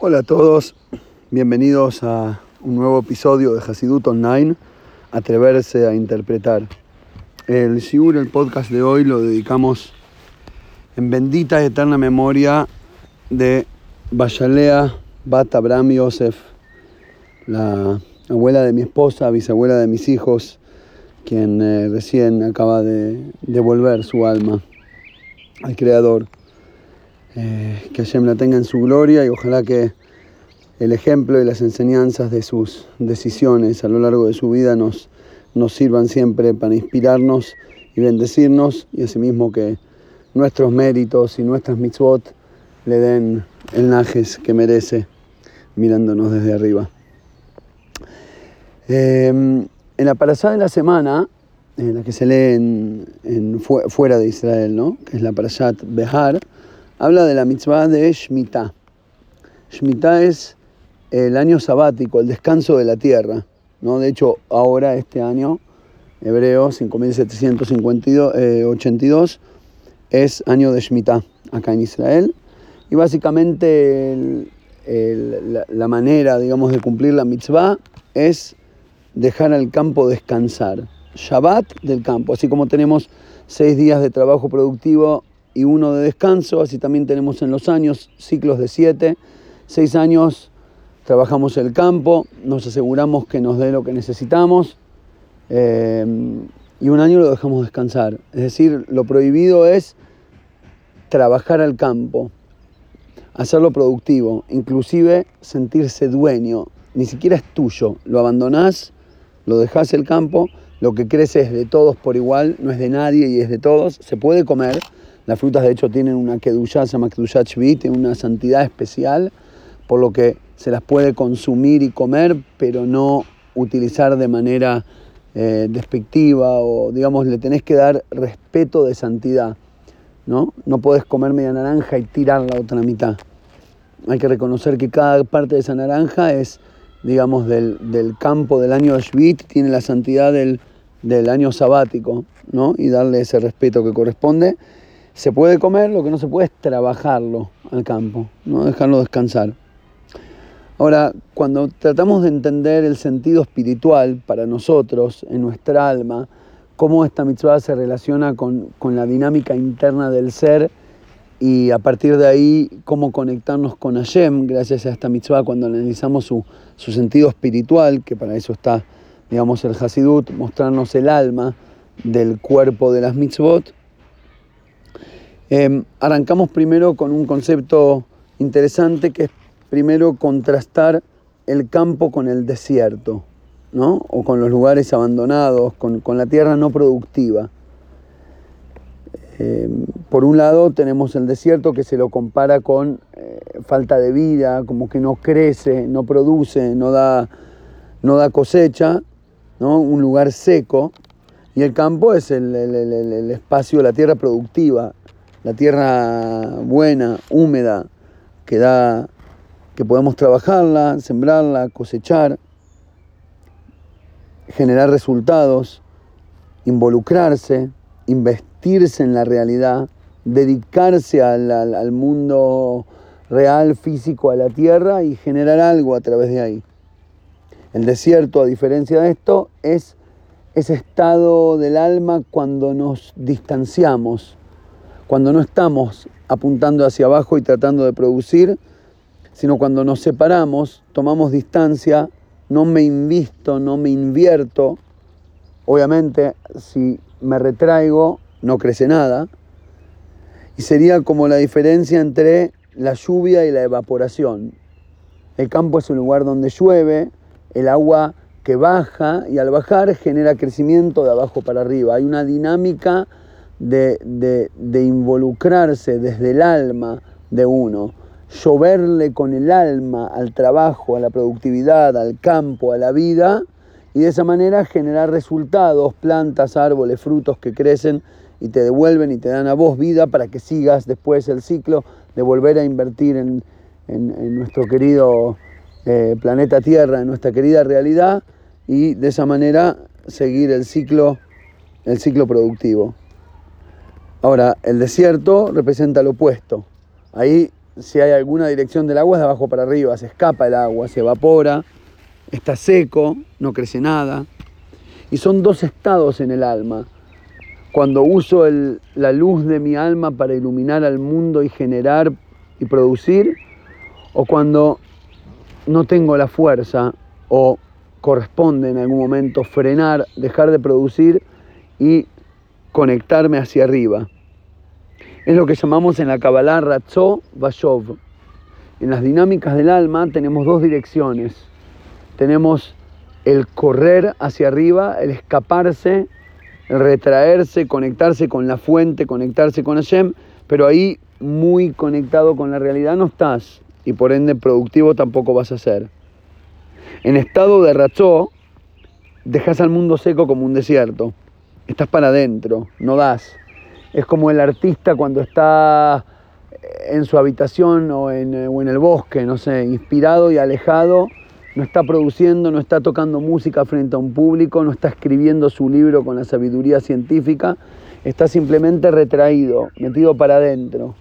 Hola a todos, bienvenidos a un nuevo episodio de Hasidut Online, Atreverse a Interpretar. El Shiur, el podcast de hoy, lo dedicamos en bendita y eterna memoria de Bayalea Bat Abraham Yosef, la abuela de mi esposa, bisabuela de mis hijos, quien eh, recién acaba de devolver su alma al Creador. Eh, que Hashem la tenga en su gloria y ojalá que el ejemplo y las enseñanzas de sus decisiones a lo largo de su vida nos, nos sirvan siempre para inspirarnos y bendecirnos y asimismo que nuestros méritos y nuestras mitzvot le den el najes que merece mirándonos desde arriba. Em, en la parasha de la semana, en la que se lee en, fuera de Israel, ¿no? que es la parashat Behar, habla de la mitzvah de Shemitah. Shemitah es el año sabático, el descanso de la tierra. ¿no? De hecho, ahora, este año, hebreo 5782, eh, es año de Shemitah acá en Israel. Y básicamente la, manera, digamos, de cumplir la mitzvah es dejar al campo descansar. Shabbat del campo, así como tenemos seis días de trabajo productivo y uno de descanso, así también tenemos en los años ciclos de siete, seis años trabajamos el campo, nos aseguramos que nos dé lo que necesitamos eh, y un año lo dejamos descansar. Es decir, lo prohibido es trabajar al campo, hacerlo productivo, inclusive sentirse dueño, ni siquiera es tuyo, lo abandonás, lo dejás el campo, lo que crece es de todos por igual, no es de nadie y es de todos, se puede comer, las frutas de hecho tienen una kedushá, se llama kedushá tienen una santidad especial, por lo que se las puede consumir y comer, pero no utilizar de manera eh, despectiva o digamos le tenés que dar respeto de santidad. ¿no? no podés comer media naranja y tirar la otra mitad. Hay que reconocer que cada parte de esa naranja es, digamos, del, campo del año Shvit, tiene la santidad del, del año sabático, ¿no? Y darle ese respeto que corresponde. Se puede comer, lo que no se puede es trabajarlo al campo, no dejarlo descansar. Ahora, cuando tratamos de entender el sentido espiritual para nosotros, en nuestra alma, cómo esta mitzvah se relaciona con, la dinámica interna del ser y a partir de ahí cómo conectarnos con Hashem gracias a esta mitzvah cuando analizamos su, sentido espiritual, que para eso está, digamos, el Hasidut, mostrarnos el alma del cuerpo de las mitzvot, Em, arrancamos primero con un concepto interesante que es primero contrastar el campo con el desierto, ¿no? o con los lugares abandonados, con, la tierra no productiva. Em, por un lado tenemos el desierto que se lo compara con eh, falta de vida, como que no crece, no produce, no da, no da cosecha, ¿no? un lugar seco, y el campo es el, el, el espacio, la tierra productiva, la tierra buena, húmeda, que da, que podemos trabajarla, sembrarla, cosechar, generar resultados, involucrarse, investirse en la realidad, dedicarse al, al mundo real, físico, a la tierra y generar algo a través de ahí. El desierto, a diferencia de esto, es ese estado del alma cuando nos distanciamos cuando no estamos apuntando hacia abajo y tratando de producir, sino cuando nos separamos, tomamos distancia, no me invisto, no me invierto. Obviamente, si me retraigo, no crece nada. Y sería como la diferencia entre la lluvia y la evaporación. El campo es un lugar donde llueve, el agua que baja y al bajar genera crecimiento de abajo para arriba. Hay una dinámica de, involucrarse desde el alma de uno, lloverle con el alma al trabajo, a la productividad, al campo, a la vida, y de esa manera generar resultados, plantas, árboles, frutos que crecen y te devuelven y te dan a vos vida para que sigas después el ciclo de volver a invertir en, nuestro querido eh, planeta Tierra, en nuestra querida realidad, y de esa manera seguir el ciclo, el ciclo productivo. Ahora, el desierto representa lo opuesto. Ahí si hay alguna dirección del agua es de abajo para arriba, se escapa el agua, se evapora, está seco, no crece nada. Y son dos estados en el alma. Cuando uso la luz de mi alma para iluminar al mundo y generar y producir, o cuando no tengo la fuerza o corresponde en algún momento frenar, dejar de producir y conectarme hacia arriba. Es lo que llamamos en la Kabbalah Ratzó Vashov. En las dinámicas del alma tenemos dos direcciones. Tenemos el correr hacia arriba, el escaparse, el retraerse, conectarse con la fuente, conectarse con Hashem, pero ahí muy conectado con la realidad no estás y por ende productivo tampoco vas a ser. En estado de rachó, dejas al mundo seco como un desierto. Estás para adentro, no das. Es como el artista cuando está en su habitación o en, o en el bosque, no sé, inspirado y alejado, no está produciendo, no está tocando música frente a un público, no está escribiendo su libro con la sabiduría científica, está simplemente retraído, metido para adentro.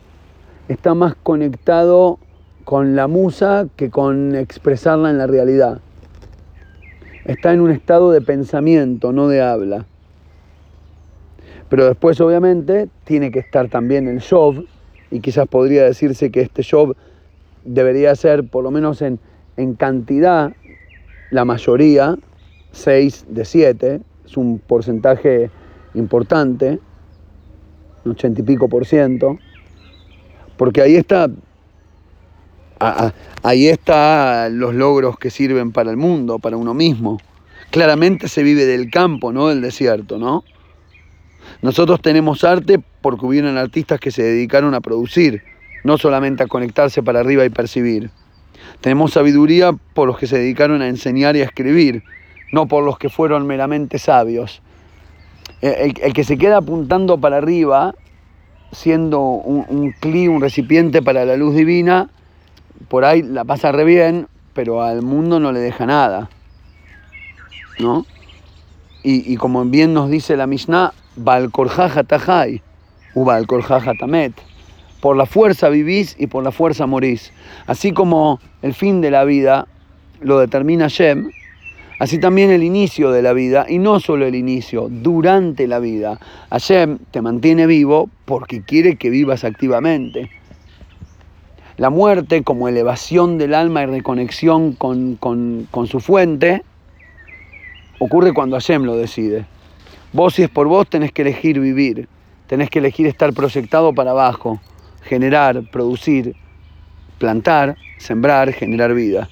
Está más conectado con la musa que con expresarla en la realidad. Está en un estado de pensamiento, no de habla. Pero después obviamente tiene que estar también el show, y quizás podría decirse que este show debería ser, por lo menos en, en cantidad, la mayoría, 6 de 7, es un porcentaje importante, un 80 y pico por ciento, porque ahí está ahí están los logros que sirven para el mundo, para uno mismo. Claramente se vive del campo, no del desierto, ¿no? Nosotros tenemos arte porque hubieron artistas que se dedicaron a producir, no solamente a conectarse para arriba y percibir. Tenemos sabiduría por los que se dedicaron a enseñar y a escribir, no por los que fueron meramente sabios. El, que se queda apuntando para arriba, siendo un, un un recipiente para la luz divina, por ahí la pasa re bien, pero al mundo no le deja nada. ¿No? Y, como bien nos dice la Mishnah, Tajai, Tamet. Por la fuerza vivís y por la fuerza morís. Así como el fin de la vida lo determina Shem, así también el inicio de la vida, y no solo el inicio, durante la vida. Hashem te mantiene vivo porque quiere que vivas activamente. La muerte como elevación del alma y reconexión con, su fuente ocurre cuando Hashem lo decide. Vos si es por vos tenés que elegir vivir, tenés que elegir estar proyectado para abajo, generar, producir, plantar, sembrar, generar vida.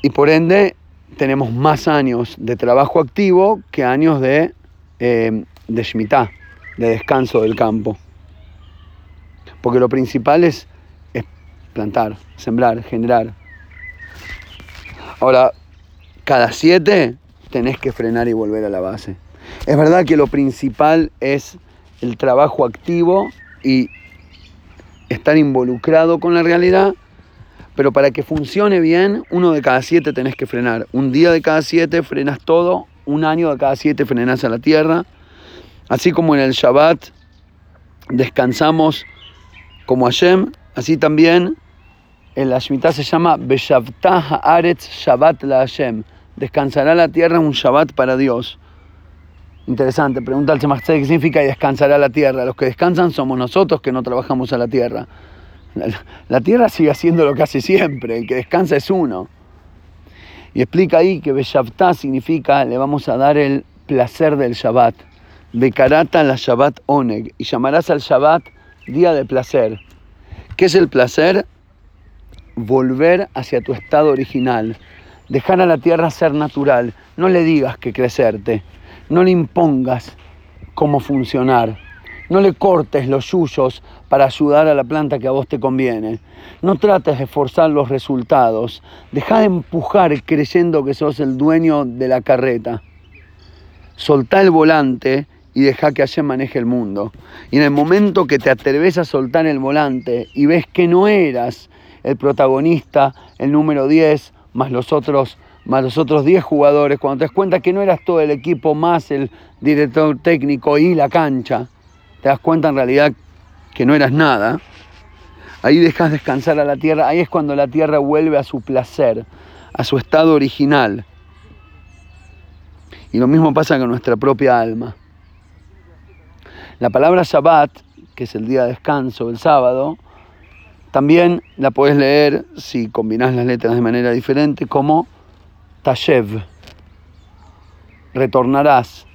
Y por ende tenemos más años de trabajo activo que años de, eh, de Shemitah, de descanso del campo. Porque lo principal es, plantar, sembrar, generar. Ahora, cada siete tenés que frenar y volver a la base. Es verdad que lo principal es el trabajo activo y estar involucrado con la realidad, pero para que funcione bien, uno de cada siete tenés que frenar. Un día de cada siete frenas todo, un año de cada siete frenas a la tierra. Así como en el Shabbat descansamos como Hashem, así también en la se llama Beshavtah Haaretz Shabbat la Hashem. Descansará la tierra un Shabbat para Dios. Interesante, pregunta al Shemach qué significa descansará la tierra. Los que descansan somos nosotros que no trabajamos a la tierra. La, tierra sigue haciendo lo que hace siempre, el que descansa es uno. Y explica ahí que Beshavtah significa le vamos a dar el placer del Shabbat. Bekarata la Shabbat Oneg. Y llamarás al Shabbat día de placer. ¿Qué es el placer? Volver hacia tu estado original, dejar a la tierra ser natural, no le digas que crecerte, no le impongas cómo funcionar, no le cortes los yuyos para ayudar a la planta que a vos te conviene, no trates de forzar los resultados, deja de empujar creyendo que sos el dueño de la carreta. Soltá el volante y deja que Hashem maneje el mundo. Y en el momento que te atreves a soltar el volante y ves que no eras el protagonista, el número 10, más los otros más los otros 10 jugadores, cuando te das cuenta que no eras todo el equipo más el director técnico y la cancha, te das cuenta en realidad que no eras nada, ahí dejas descansar a la tierra, ahí es cuando la tierra vuelve a su placer, a su estado original. Y lo mismo pasa con nuestra propia alma. La palabra Shabbat, que es el día de descanso, el sábado, también la puedes leer, si combinas las letras de manera diferente, como Tashev. Retornarás.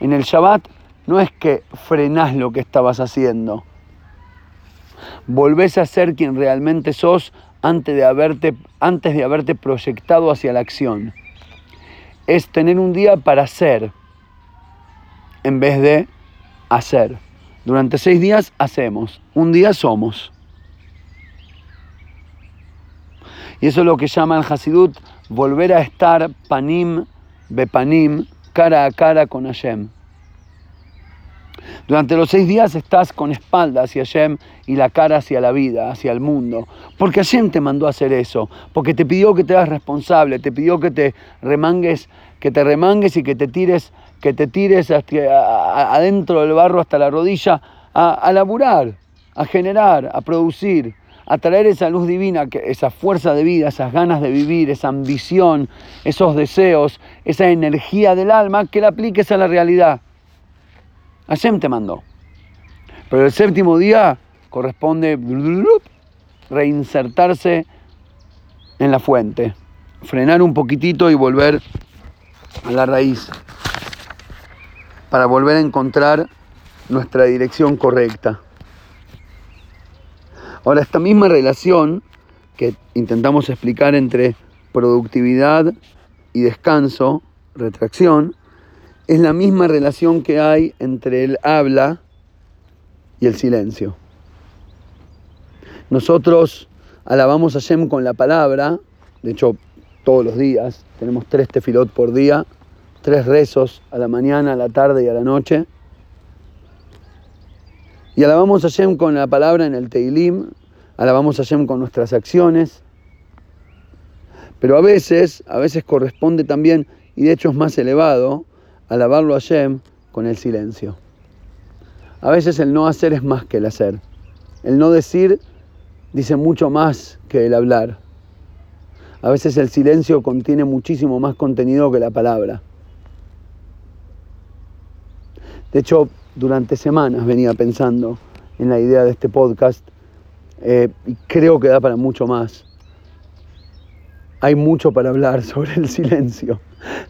En el Shabbat no es que frenás lo que estabas haciendo. Volvés a ser quien realmente sos antes de haberte, antes de haberte proyectado hacia la acción. Es tener un día para ser en vez de hacer. Durante seis días hacemos, un día somos. Y eso es lo que llama el Hasidut volver a estar panim bepanim, cara a cara con Hashem. Durante los seis días estás con espalda hacia Hashem y la cara hacia la vida, hacia el mundo. Porque Hashem te mandó a hacer eso. Porque te pidió que te hagas responsable, te pidió que te remangues, que te remangues y que te tires, que te tires adentro del barro hasta la rodilla a, a laburar, a generar, a producir a traer esa luz divina, esa fuerza de vida, esas ganas de vivir, esa ambición, esos deseos, esa energía del alma, que la apliques a la realidad. Hashem te mandó. Pero el séptimo día corresponde reinsertarse en la fuente, frenar un poquitito y volver a la raíz, para volver a encontrar nuestra dirección correcta. Ahora, esta misma relación que intentamos explicar entre productividad y descanso, retracción, es la misma relación que hay entre el habla y el silencio. Nosotros alabamos a Shem con la palabra, de hecho todos los días, tenemos tres tefilot por día, tres rezos a la mañana, a la tarde y a la noche. Y alabamos a Hashem con la palabra en el Teilim, alabamos a Hashem con nuestras acciones. Pero a veces, a veces corresponde también, y de hecho es más elevado, alabarlo a Hashem con el silencio. A veces el no hacer es más que el hacer. El no decir dice mucho más que el hablar. A veces el silencio contiene muchísimo más contenido que la palabra. De hecho, durante semanas venía pensando en la idea de este podcast eh, y creo que da para mucho más. Hay mucho para hablar sobre el silencio.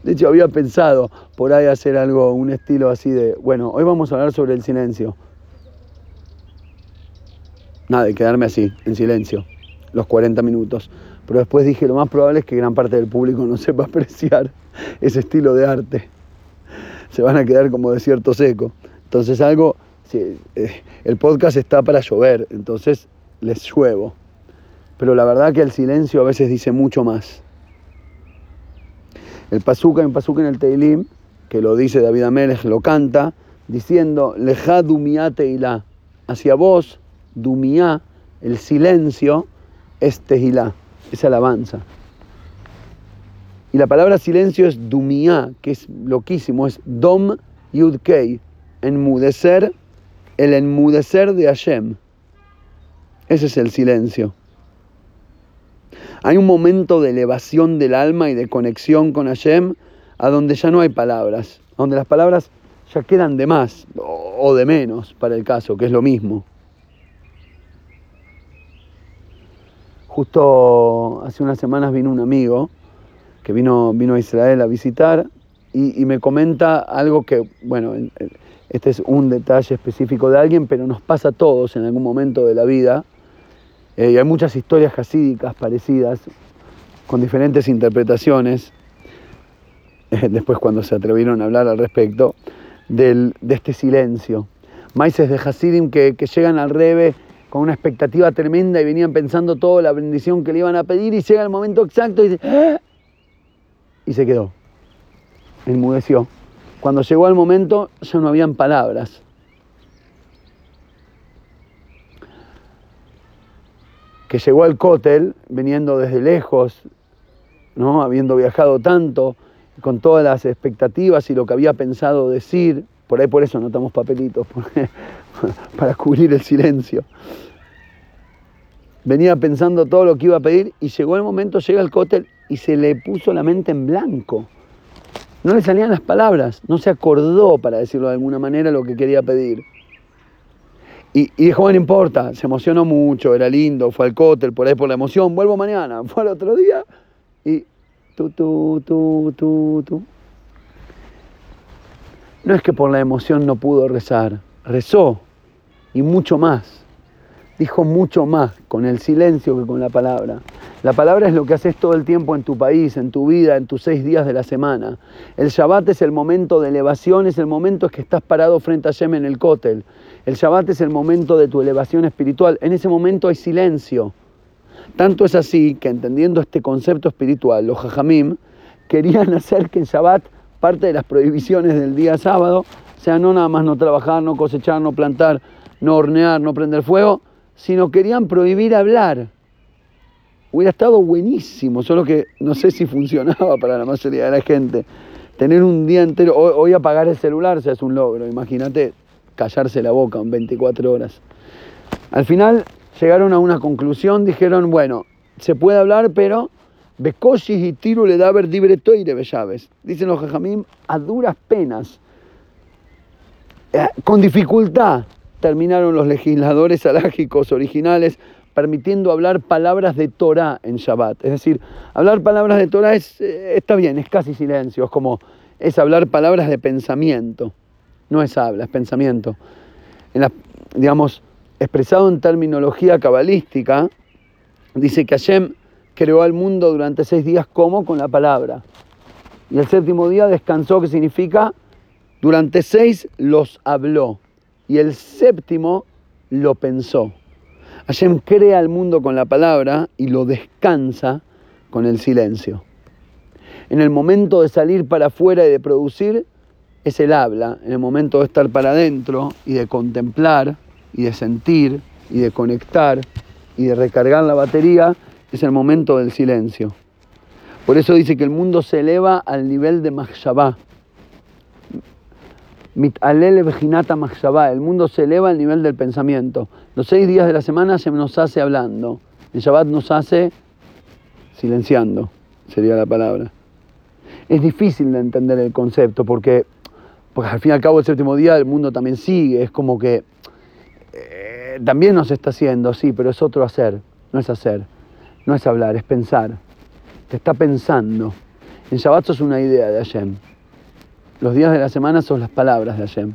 De hecho, había pensado por ahí hacer algo, un estilo así de, bueno, hoy vamos a hablar sobre el silencio. Nada, de quedarme así, en silencio, los 40 minutos. Pero después dije, lo más probable es que gran parte del público no sepa apreciar ese estilo de arte. Se van a quedar como desierto seco. Entonces algo, eh, el podcast está para llover, entonces les lluevo. Pero la verdad que el silencio a veces dice mucho más. El Pazuca en Pazuca en el Teilim, que lo dice David Amélez, lo canta, diciendo, Leja dumia teilá, hacia vos, dumia, el silencio, es tehilá, es alabanza. Y la palabra silencio es dumia, que es loquísimo, es dom yudkei, enmudecer, el enmudecer de Hashem. Ese es el silencio. Hay un momento de elevación del alma y de conexión con Hashem a donde ya no hay palabras, donde las palabras ya quedan de más o de menos para el caso, que es lo mismo. Justo hace unas semanas vino un amigo que vino, vino a Israel a visitar y, y me comenta algo que, bueno, este es un detalle específico de alguien, pero nos pasa a todos en algún momento de la vida. Eh, y hay muchas historias jasídicas parecidas, con diferentes interpretaciones, eh, después cuando se atrevieron a hablar al respecto, del, de este silencio. Maices de Hasidim que, que llegan al Rebe con una expectativa tremenda y venían pensando toda la bendición que le iban a pedir y llega el momento exacto y, dice, ¡Ah!", y se quedó, enmudeció. Cuando llegó el momento ya no habían palabras. Que llegó al cótel, viniendo desde lejos, ¿no? habiendo viajado tanto, con todas las expectativas y lo que había pensado decir, por ahí por eso notamos papelitos, para cubrir el silencio. Venía pensando todo lo que iba a pedir y llegó el momento, llega el cótel y se le puso la mente en blanco. No le salían las palabras, no se acordó, para decirlo de alguna manera, lo que quería pedir. Y, dijo, bueno, no importa, se emocionó mucho, era lindo, fue al cótel, por ahí por la emoción, vuelvo mañana, fue al otro día y tú, tú, tú, tú, tú. No es que por la emoción no pudo rezar, rezó y mucho más. Dijo mucho más con el silencio que con la palabra. La palabra es lo que haces todo el tiempo en tu país, en tu vida, en tus seis días de la semana. El Shabbat es el momento de elevación, es el momento en que estás parado frente a Yem en el cótel. El Shabbat es el momento de tu elevación espiritual. En ese momento hay silencio. Tanto es así que entendiendo este concepto espiritual, los Jajamim querían hacer que el Shabbat, parte de las prohibiciones del día sábado, sea no nada más no trabajar, no cosechar, no plantar, no hornear, no prender fuego, sino querían prohibir hablar. Hubiera estado buenísimo, solo que no sé si funcionaba para la mayoría de la gente. Tener un día entero, hoy, apagar el celular ya es un logro, imagínate callarse la boca en 24 horas. Al final llegaron a una conclusión, dijeron, bueno, se puede hablar, pero Bekoshis y Tiro le da toire llaves. Dicen los jajamim, a duras penas, eh, con dificultad, terminaron los legisladores alágicos originales permitiendo hablar palabras de Torah en Shabbat. Es decir, hablar palabras de Torah es, eh, está bien, es casi silencio, es como, es hablar palabras de pensamiento. No es habla, es pensamiento. En la, digamos, expresado en terminología cabalística, dice que Hashem creó al mundo durante seis días como con la palabra. Y el séptimo día descansó, que significa durante seis los habló. Y el séptimo lo pensó. Hashem crea el mundo con la palabra y lo descansa con el silencio. En el momento de salir para afuera y de producir, es el habla. En el momento de estar para adentro y de contemplar y de sentir y de conectar y de recargar la batería, es el momento del silencio. Por eso dice que el mundo se eleva al nivel de Mahshabah, el mundo se eleva al nivel del pensamiento. Los seis días de la semana se nos hace hablando. El Shabbat nos hace silenciando, sería la palabra. Es difícil de entender el concepto porque, porque al fin y al cabo el séptimo día el mundo también sigue. Es como que eh, también nos está haciendo, sí, pero es otro hacer, no es hacer, no es hablar, es pensar. Te está pensando. En Shabbat es una idea de Hashem. Los días de la semana son las palabras de Hashem.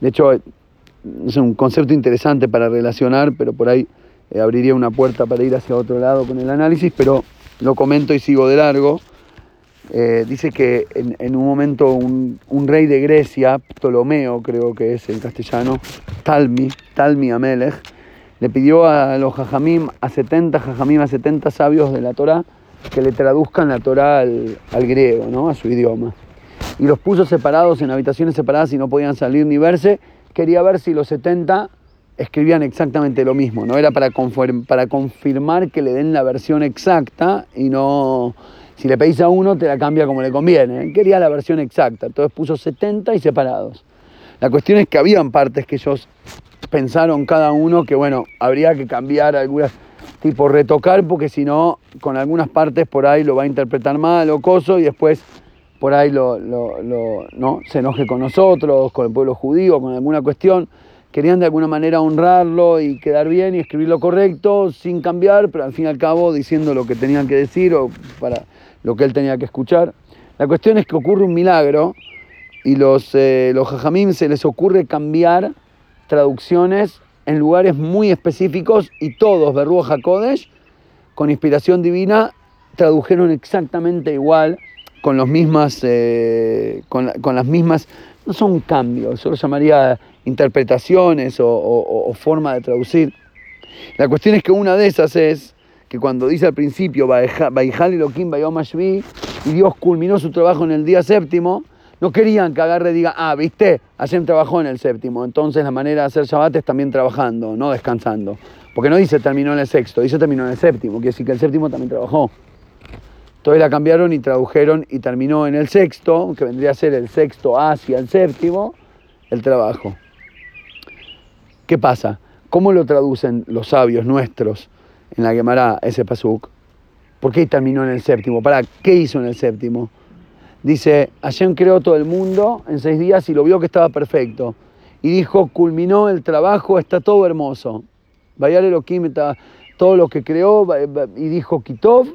De hecho, es un concepto interesante para relacionar, pero por ahí eh, abriría una puerta para ir hacia otro lado con el análisis, pero lo comento y sigo de largo. Eh, dice que en, un momento un, rey de Grecia, Ptolomeo creo que es en castellano, Talmi, Talmi Amelech, le pidió a los jajamim, a 70 jajamim, a 70 sabios de la Torah, que le traduzcan la Torah al, griego, ¿no? a su idioma. Y los puso separados en habitaciones separadas y no podían salir ni verse. Quería ver si los 70 escribían exactamente lo mismo, ¿no? Era para, para confirmar que le den la versión exacta y no... Si le pedís a uno, te la cambia como le conviene. Quería la versión exacta, entonces puso 70 y separados. La cuestión es que habían partes que ellos pensaron cada uno que, bueno, habría que cambiar algunas tipo retocar, porque si no, con algunas partes por ahí lo va a interpretar mal o coso y después por ahí lo, ¿no? se enoje con nosotros, con el pueblo judío, con alguna cuestión. Querían de alguna manera honrarlo y quedar bien y escribir lo correcto sin cambiar, pero al fin y al cabo diciendo lo que tenían que decir o para lo que él tenía que escuchar. La cuestión es que ocurre un milagro y los, eh, los jajamim se les ocurre cambiar traducciones en lugares muy específicos y todos, Berruo Hakodesh, con inspiración divina, tradujeron exactamente igual, con, los mismas, eh, con, las mismas, no son cambios, yo lo llamaría interpretaciones o, forma de traducir. La cuestión es que una de esas es que cuando dice al principio, y Dios culminó su trabajo en el día séptimo, no querían que agarre y diga, ah, viste, Hashem trabajó en el séptimo, entonces la manera de hacer Shabbat es también trabajando, no descansando. Porque no dice terminó en el sexto, dice terminó en el séptimo, quiere decir que el séptimo también trabajó. Entonces la cambiaron y tradujeron y terminó en el sexto, que vendría a ser el sexto hacia el séptimo, el trabajo. ¿Qué pasa? ¿Cómo lo traducen los sabios nuestros en la Gemara ese pasuk? ¿Por qué terminó en el séptimo? ¿Para qué hizo en el séptimo? Dice, Hashem creó todo el mundo en seis días y lo vio que estaba perfecto. Y dijo, culminó el trabajo, está todo hermoso. Vayale lo todo lo que creó, y dijo Kitov,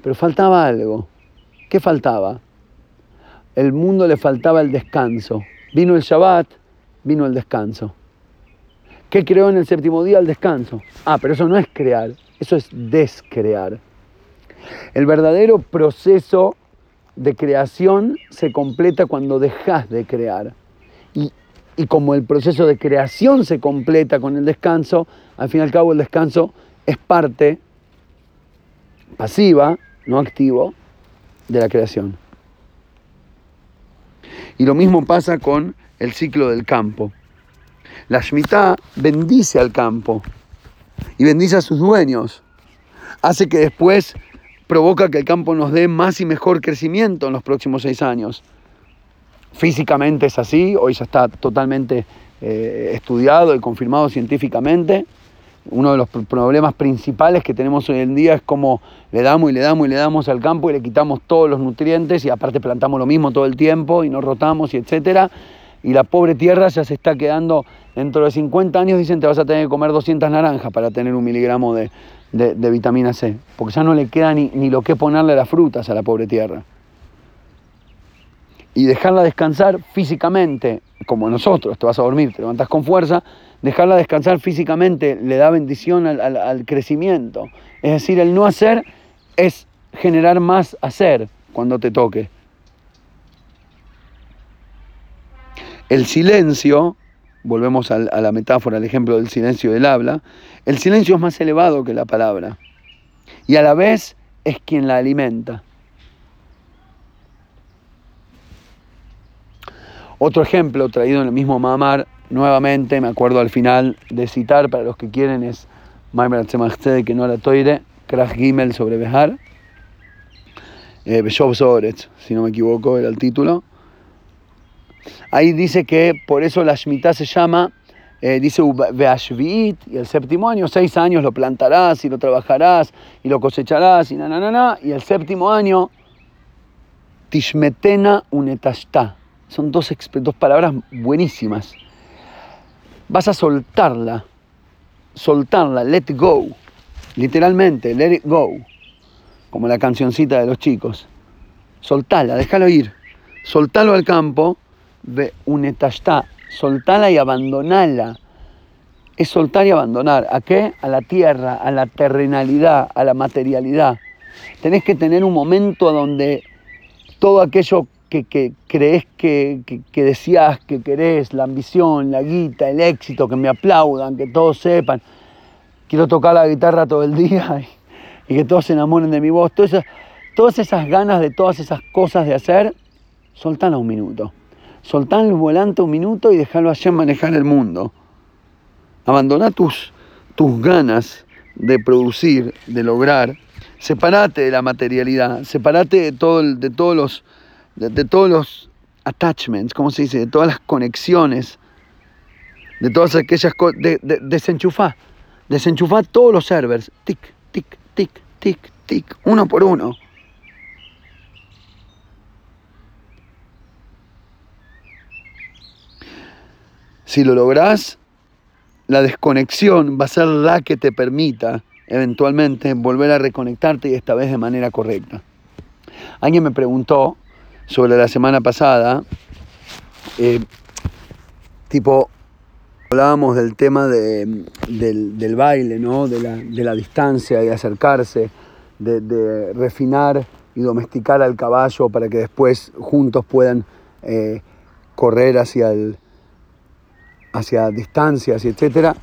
pero faltaba algo. ¿Qué faltaba? El mundo le faltaba el descanso. Vino el Shabbat, vino el descanso. ¿Qué creó en el séptimo día? El descanso. Ah, pero eso no es crear, eso es descrear. El verdadero proceso de creación se completa cuando dejas de crear. Y, y, como el proceso de creación se completa con el descanso, al fin y al cabo el descanso es parte pasiva, no activo, de la creación. Y lo mismo pasa con el ciclo del campo. La Shemitah bendice al campo y bendice a sus dueños. Hace que después provoca que el campo nos dé más y mejor crecimiento en los próximos seis años. Físicamente es así, hoy ya está totalmente eh, estudiado y confirmado científicamente. Uno de los problemas principales que tenemos hoy en día es cómo le damos y le damos y le damos al campo y le quitamos todos los nutrientes y aparte plantamos lo mismo todo el tiempo y nos rotamos y etcétera. Y la pobre tierra ya se está quedando dentro de 50 años dicen te vas a tener que comer 200 naranjas para tener un miligramo de, vitamina C, porque ya no le queda ni, ni lo que ponerle las frutas a la pobre tierra. Y dejarla descansar físicamente, como nosotros, te vas a dormir, te levantas con fuerza, dejarla descansar físicamente le da bendición al, al crecimiento. Es decir, el no hacer es generar más hacer cuando te toque. El silencio volvemos a, la metáfora, al ejemplo del silencio del habla, el silencio es más elevado que la palabra y a la vez es quien la alimenta. Otro ejemplo traído en el mismo Mamar, nuevamente me acuerdo al final de citar para los que quieren es Maimer de que no la toire, Krach Gimel sobre Behar, eh, Beshov si no me equivoco era el título. Ahí dice que por eso la Shemitah se llama, eh, dice Beashvit, y el séptimo año, seis años lo plantarás y lo trabajarás y lo cosecharás y na, na, na, y el séptimo año, Tishmetena unetashta. Son dos, dos palabras buenísimas. Vas a soltarla, soltarla, let go, literalmente, let it go, como la cancioncita de los chicos. Soltala, déjalo ir, soltalo al campo unetashta, soltala y abandonala. Es soltar y abandonar. ¿A qué? A la tierra, a la terrenalidad, a la materialidad. Tenés que tener un momento donde todo aquello que, crees que, que, decías que querés, la ambición, la guita, el éxito, que me aplaudan, que todos sepan, quiero tocar la guitarra todo el día y, que todos se enamoren de mi voz, todas esas, todas esas ganas de todas esas cosas de hacer, soltala un minuto. Soltá el volante un minuto y déjalo allá manejar el mundo. Abandona tus, tus ganas de producir, de lograr. Separate de la materialidad, separate de, todo, de, todos los, de, todos los attachments, ¿cómo se dice? De todas las conexiones, de todas aquellas cosas. De, desenchufá todos los servers. Tic, tic, tic, tic, tic, uno por uno. Si lo lográs, la desconexión va a ser la que te permita eventualmente volver a reconectarte y esta vez de manera correcta. Alguien me preguntó sobre la semana pasada, eh, tipo, hablábamos del tema del, baile, ¿no? de, la, distancia, de acercarse, de, refinar y domesticar al caballo para que después juntos puedan eh, correr hacia el, hacia distancias y etcétera.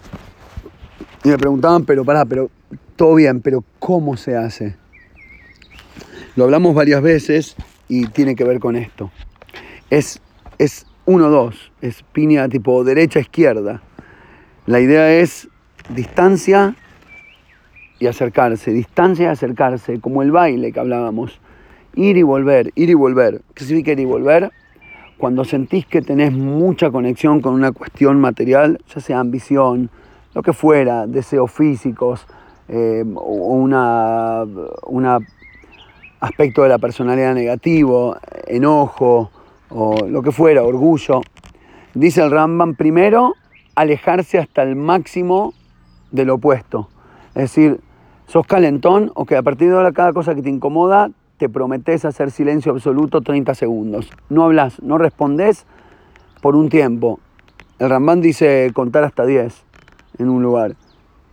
Y me preguntaban, pero pará, pero todo bien, pero ¿cómo se hace? Lo hablamos varias veces y tiene que ver con esto. Es, es uno, dos, es piña tipo derecha-izquierda. La idea es distancia y acercarse, distancia y acercarse, como el baile que hablábamos. Ir y volver, ir y volver. ¿Qué significa ir y volver? Cuando sentís que tenés mucha conexión con una cuestión material, ya sea ambición, lo que fuera, deseos físicos, eh, una, aspecto de la personalidad negativo, enojo, o lo que fuera, orgullo, dice el Rambam, primero, alejarse hasta el máximo del opuesto. Es decir, sos calentón o que a partir de ahora cada cosa que te incomoda te prometes hacer silencio absoluto 30 segundos. No hablas, no respondes por un tiempo. El Rambam dice contar hasta 10 en un lugar.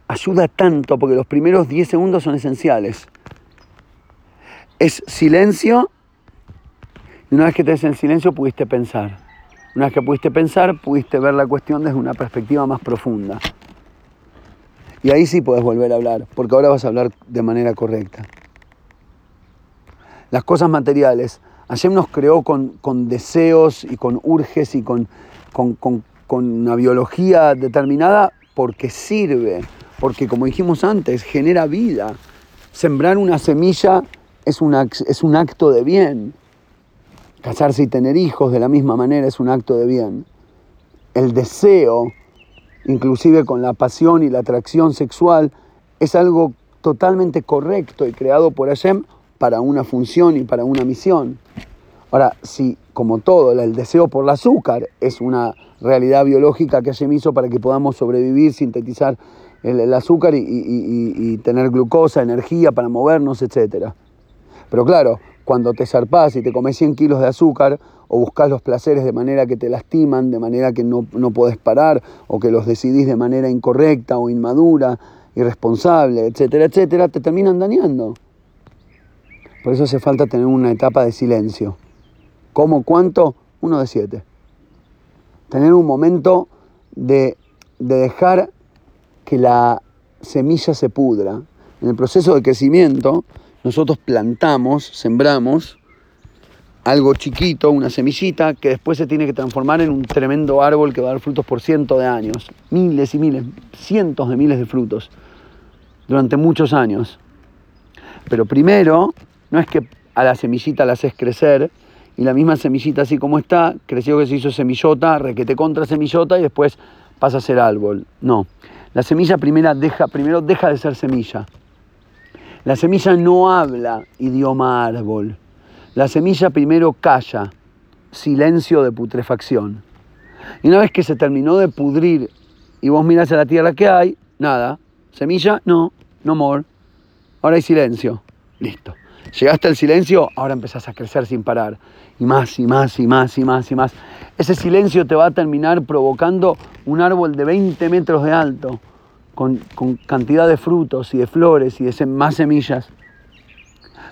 Ayuda tanto porque los primeros 10 segundos son esenciales. Es silencio y una vez que des en silencio pudiste pensar. Una vez que pudiste pensar, pudiste ver la cuestión desde una perspectiva más profunda. Y ahí sí puedes volver a hablar, porque ahora vas a hablar de manera correcta. Las cosas materiales. Hashem nos creó con, deseos y con urges y con, una biología determinada porque sirve, porque como dijimos antes, genera vida. Sembrar una semilla es, es un acto de bien. Casarse y tener hijos de la misma manera es un acto de bien. El deseo inclusive con la pasión y la atracción sexual, es algo totalmente correcto y creado por Hashem para una función y para una misión. Ahora, si como todo el deseo por el azúcar es una realidad biológica que Hashem hizo para que podamos sobrevivir, sintetizar el, azúcar y, tener glucosa, energía para movernos, etc. Pero claro, cuando te zarpás y te comes 100 kilos de azúcar, o buscas los placeres de manera que te lastiman, de manera que no, no podés parar, o que los decidís de manera incorrecta o inmadura, irresponsable, etcétera, etcétera, te terminan dañando. Por eso hace falta tener una etapa de silencio. ¿Cómo? ¿Cuánto? Uno de siete. Tener un momento de, de dejar que la semilla se pudra. En el proceso de crecimiento, nosotros plantamos, sembramos, algo chiquito, una semillita, que después se tiene que transformar en un tremendo árbol que va a dar frutos por cientos de años, miles y miles, cientos de miles de frutos, durante muchos años. Pero primero, no es que a la semillita la haces crecer, y la misma semillita así como está, creció que se hizo semillota, requete contra semillota y después pasa a ser árbol. No, la semilla primera deja, primero deja de ser semilla. La semilla no habla idioma árbol la semilla primero calla, silencio de putrefacción. Y una vez que se terminó de pudrir y vos mirás a la tierra que hay, nada. Semilla, no, no more. Ahora hay silencio. Listo. Llegaste al silencio, ahora empezás a crecer sin parar. Y más, y más, y más, y más, y más. Ese silencio te va a terminar provocando un árbol de 20 metros de alto, con, cantidad de frutos y de flores y de más semillas.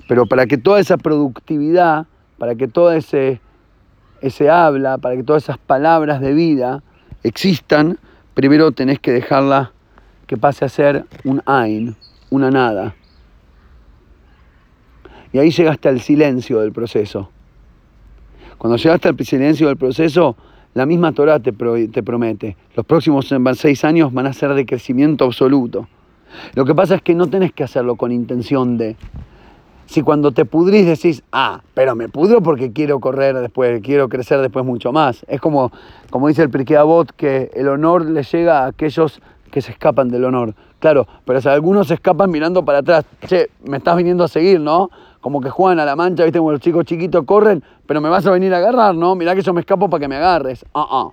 Pero para que toda esa productividad, para que todo ese, ese habla, para que todas esas palabras de vida existan, primero tenés que dejarla que pase a ser un ain, una nada. Y ahí llegaste al silencio del proceso. Cuando llegaste al silencio del proceso, la misma Torah te, te promete, los próximos seis años van a ser de crecimiento absoluto. Lo que pasa es que no tenés que hacerlo con intención de, si cuando te pudrís decís, ah, pero me pudro porque quiero correr después, quiero crecer después mucho más. Es como, como dice el Pirkei que el honor le llega a aquellos que se escapan del honor. Claro, pero si algunos se escapan mirando para atrás, che, me estás viniendo a seguir, ¿no? Como que juegan a la mancha, viste, como los chicos chiquitos corren, pero me vas a venir a agarrar, ¿no? Mirá que yo me escapo para que me agarres. Ah, ah.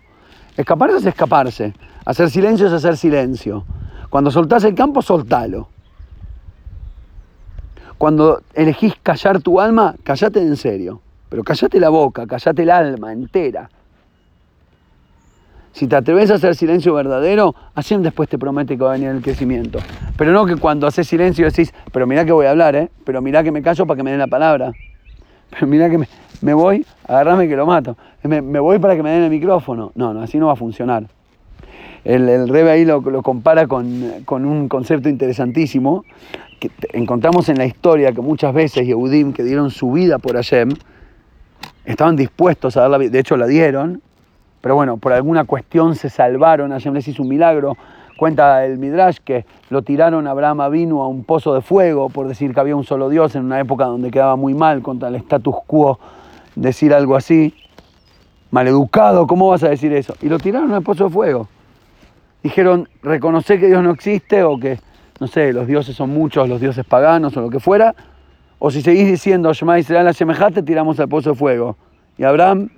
Escaparse es escaparse. Hacer silencio es hacer silencio. Cuando soltás el campo, soltalo. Cuando elegís callar tu alma, callate en serio. Pero callate la boca, callate el alma entera. Si te atreves a hacer silencio verdadero, así después te promete que va a venir el crecimiento. Pero no que cuando haces silencio decís, pero mirá que voy a hablar, ¿eh? Pero mirá que me callo para que me den la palabra. Pero mirá que me, voy, agarrame que lo mato. Me, voy para que me den el micrófono. No, no, así no va a funcionar. El, el Rebe ahí lo, compara con, con, un concepto interesantísimo que encontramos en la historia que muchas veces Yehudim que dieron su vida por Hashem estaban dispuestos a dar la vida, de hecho la dieron, pero bueno, por alguna cuestión se salvaron, Hashem les hizo un milagro. Cuenta el Midrash que lo tiraron a Abraham vino a un pozo de fuego por decir que había un solo Dios en una época donde quedaba muy mal contra el status quo decir algo así. Maleducado, ¿cómo vas a decir eso? Y lo tiraron al pozo de fuego. Dijeron, reconocer que Dios no existe o que, no sé, los dioses son muchos, los dioses paganos o lo que fuera. O si seguís diciendo, Shema Israel la te tiramos al pozo de fuego. Y Abraham,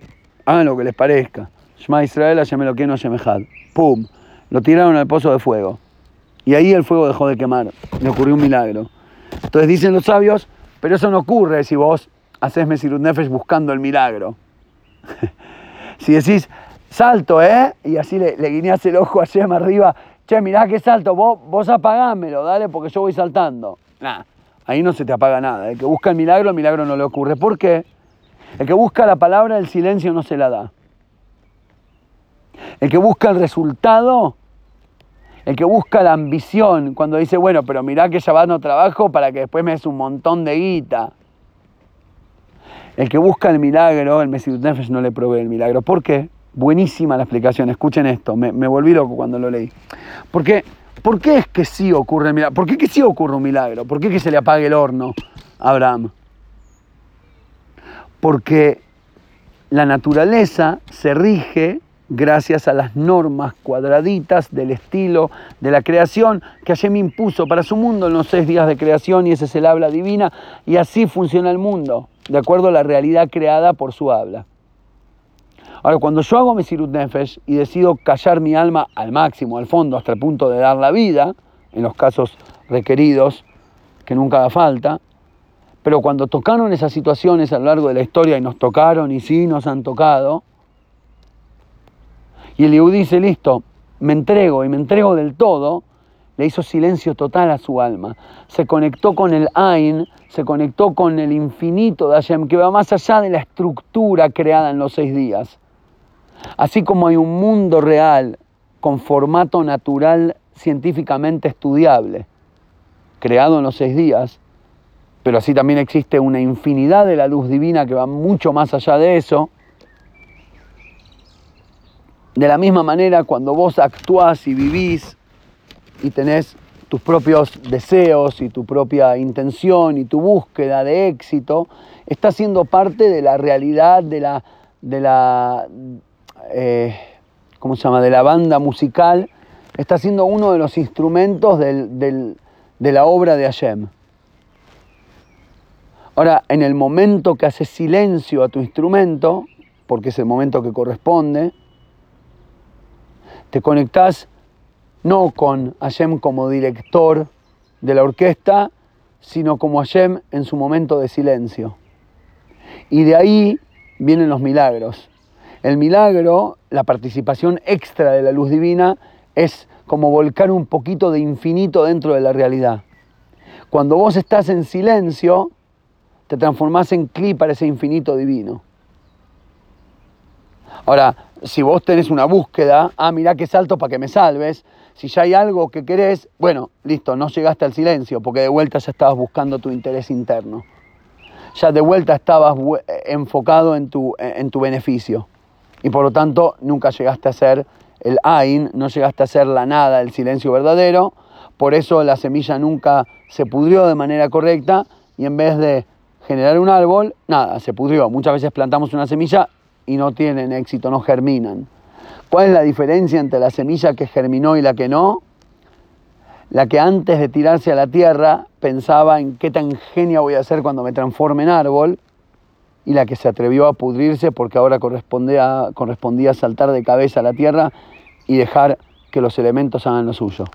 hagan lo que les parezca. Shema Israel Hashem no Pum, lo tiraron al pozo de fuego. Y ahí el fuego dejó de quemar. Le ocurrió un milagro. Entonces dicen los sabios, pero eso no ocurre si vos haces Mesirut Nefesh buscando el milagro. si decís, salto, ¿eh? Y así le, le el ojo a Shem arriba, che, mirá que salto, vos, vos apagámelo, dale, porque yo voy saltando. Nah, ahí no se te apaga nada. El que busca el milagro, el milagro no le ocurre. ¿Por qué? El que busca la palabra, el silencio no se la da. El que busca el resultado, el que busca la ambición, cuando dice, bueno, pero mirá que ya no trabajo para que después me des un montón de guita. El que busca el milagro, el Mesías Nefesh no le provee el milagro. ¿Por qué? Buenísima la explicación, escuchen esto, me, volví loco cuando lo leí. ¿Por qué? ¿Por qué es que sí ocurre el milagro? ¿Por qué que sí ocurre un milagro? ¿Por qué que se le apague el horno a Abraham? Porque la naturaleza se rige gracias a las normas cuadraditas del estilo de la creación que Hashem impuso para su mundo en los seis días de creación y ese es el habla divina y así funciona el mundo, de acuerdo a la realidad creada por su habla. Ahora, cuando yo hago Mesirut Nefesh y decido callar mi alma al máximo, al fondo, hasta el punto de dar la vida, en los casos requeridos, que nunca haga falta, pero cuando tocaron esas situaciones a lo largo de la historia y nos tocaron y sí nos han tocado, y el Yehudi dice, listo, me entrego y me entrego del todo, le hizo silencio total a su alma. Se conectó con el Ain, se conectó con el infinito de Hashem, que va más allá de la estructura creada en los seis días. Así como hay un mundo real con formato natural científicamente estudiable, creado en los seis días, pero así también existe una infinidad de la luz divina que va mucho más allá de eso, de la misma manera, cuando vos actuás y vivís y tenés tus propios deseos y tu propia intención y tu búsqueda de éxito, está siendo parte de la realidad de la, de la eh, ¿cómo se llama? de la banda musical, está siendo uno de los instrumentos de la obra de Hashem. Ahora, en el momento que haces silencio a tu instrumento, porque es el momento que corresponde, te conectás no con Hashem como director de la orquesta, sino como Hashem en su momento de silencio. Y de ahí vienen los milagros. El milagro, la participación extra de la luz divina, es como volcar un poquito de infinito dentro de la realidad. Cuando vos estás en silencio, te transformás en clip para ese infinito divino. Ahora, si vos tenés una búsqueda, ah, mirá qué salto para que me salves, si ya hay algo que querés, bueno, listo, no llegaste al silencio, porque de vuelta ya estabas buscando tu interés interno. Ya de vuelta estabas enfocado en tu, en tu beneficio. Y por lo tanto, nunca llegaste a ser el Ain, no llegaste a ser la nada, el silencio verdadero. Por eso la semilla nunca se pudrió de manera correcta y en vez de generar un árbol, nada, se pudrió. Muchas veces plantamos una semilla y no tienen éxito, no germinan. ¿Cuál es la diferencia entre la semilla que germinó y la que no? La que antes de tirarse a la tierra pensaba en qué tan genia voy a ser cuando me transforme en árbol, y la que se atrevió a pudrirse porque ahora correspondía, correspondía saltar de cabeza a la tierra y dejar que los elementos hagan lo suyo.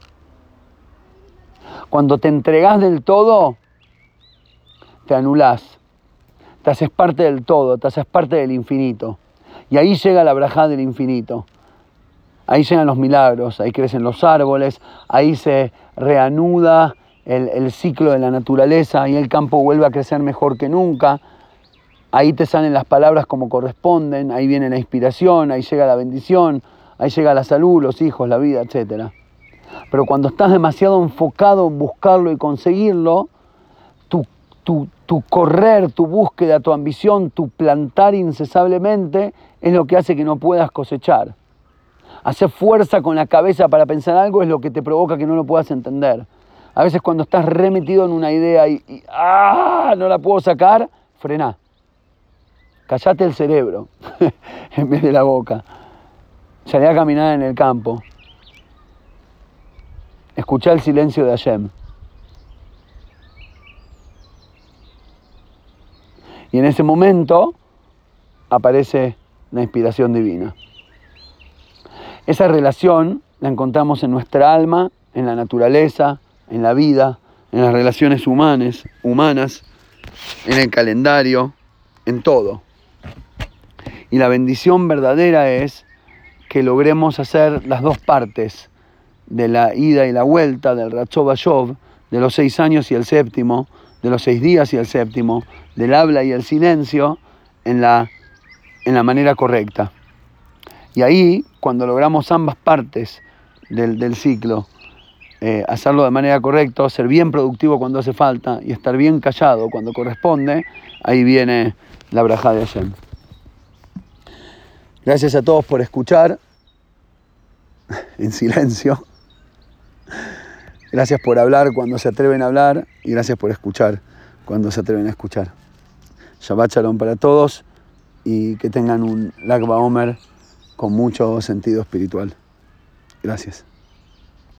Cuando te entregas del todo, te anulás, te haces parte del todo, te haces parte del infinito. Y ahí llega la braja del infinito. Ahí llegan los milagros, ahí crecen los árboles, ahí se reanuda el, ciclo de la naturaleza, ahí el campo vuelve a crecer mejor que nunca, ahí te salen las palabras como corresponden, ahí viene la inspiración, ahí llega la bendición, ahí llega la salud, los hijos, la vida, etc. Pero cuando estás demasiado enfocado en buscarlo y conseguirlo, tu, correr, tu búsqueda, tu ambición, tu plantar incesablemente es lo que hace que no puedas cosechar. Hacer fuerza con la cabeza para pensar algo es lo que te provoca que no lo puedas entender. A veces cuando estás remetido en una idea y, ¡ah! no la puedo sacar, frena. callate el cerebro en vez de la boca. Salí a caminar en el campo. Escuchá el silencio de Hashem. Y en ese momento aparece la inspiración divina. Esa relación la encontramos en nuestra alma, en la naturaleza, en la vida, en las relaciones humanas, humanas, en el calendario, en todo. Y la bendición verdadera es que logremos hacer las dos partes de la ida y la vuelta del Ratzov de los seis años y el séptimo, de los seis días y el séptimo, del habla y el silencio, en la, en la manera correcta. Y ahí, cuando logramos ambas partes del, ciclo, eh, hacerlo de manera correcta, ser bien productivo cuando hace falta y estar bien callado cuando corresponde, ahí viene la braja de Hashem. Gracias a todos por escuchar en silencio. Gracias por hablar cuando se atreven a hablar y gracias por escuchar cuando se atreven a escuchar. Shabbat Shalom para todos y que tengan un Lag Omer con mucho sentido espiritual. Gracias.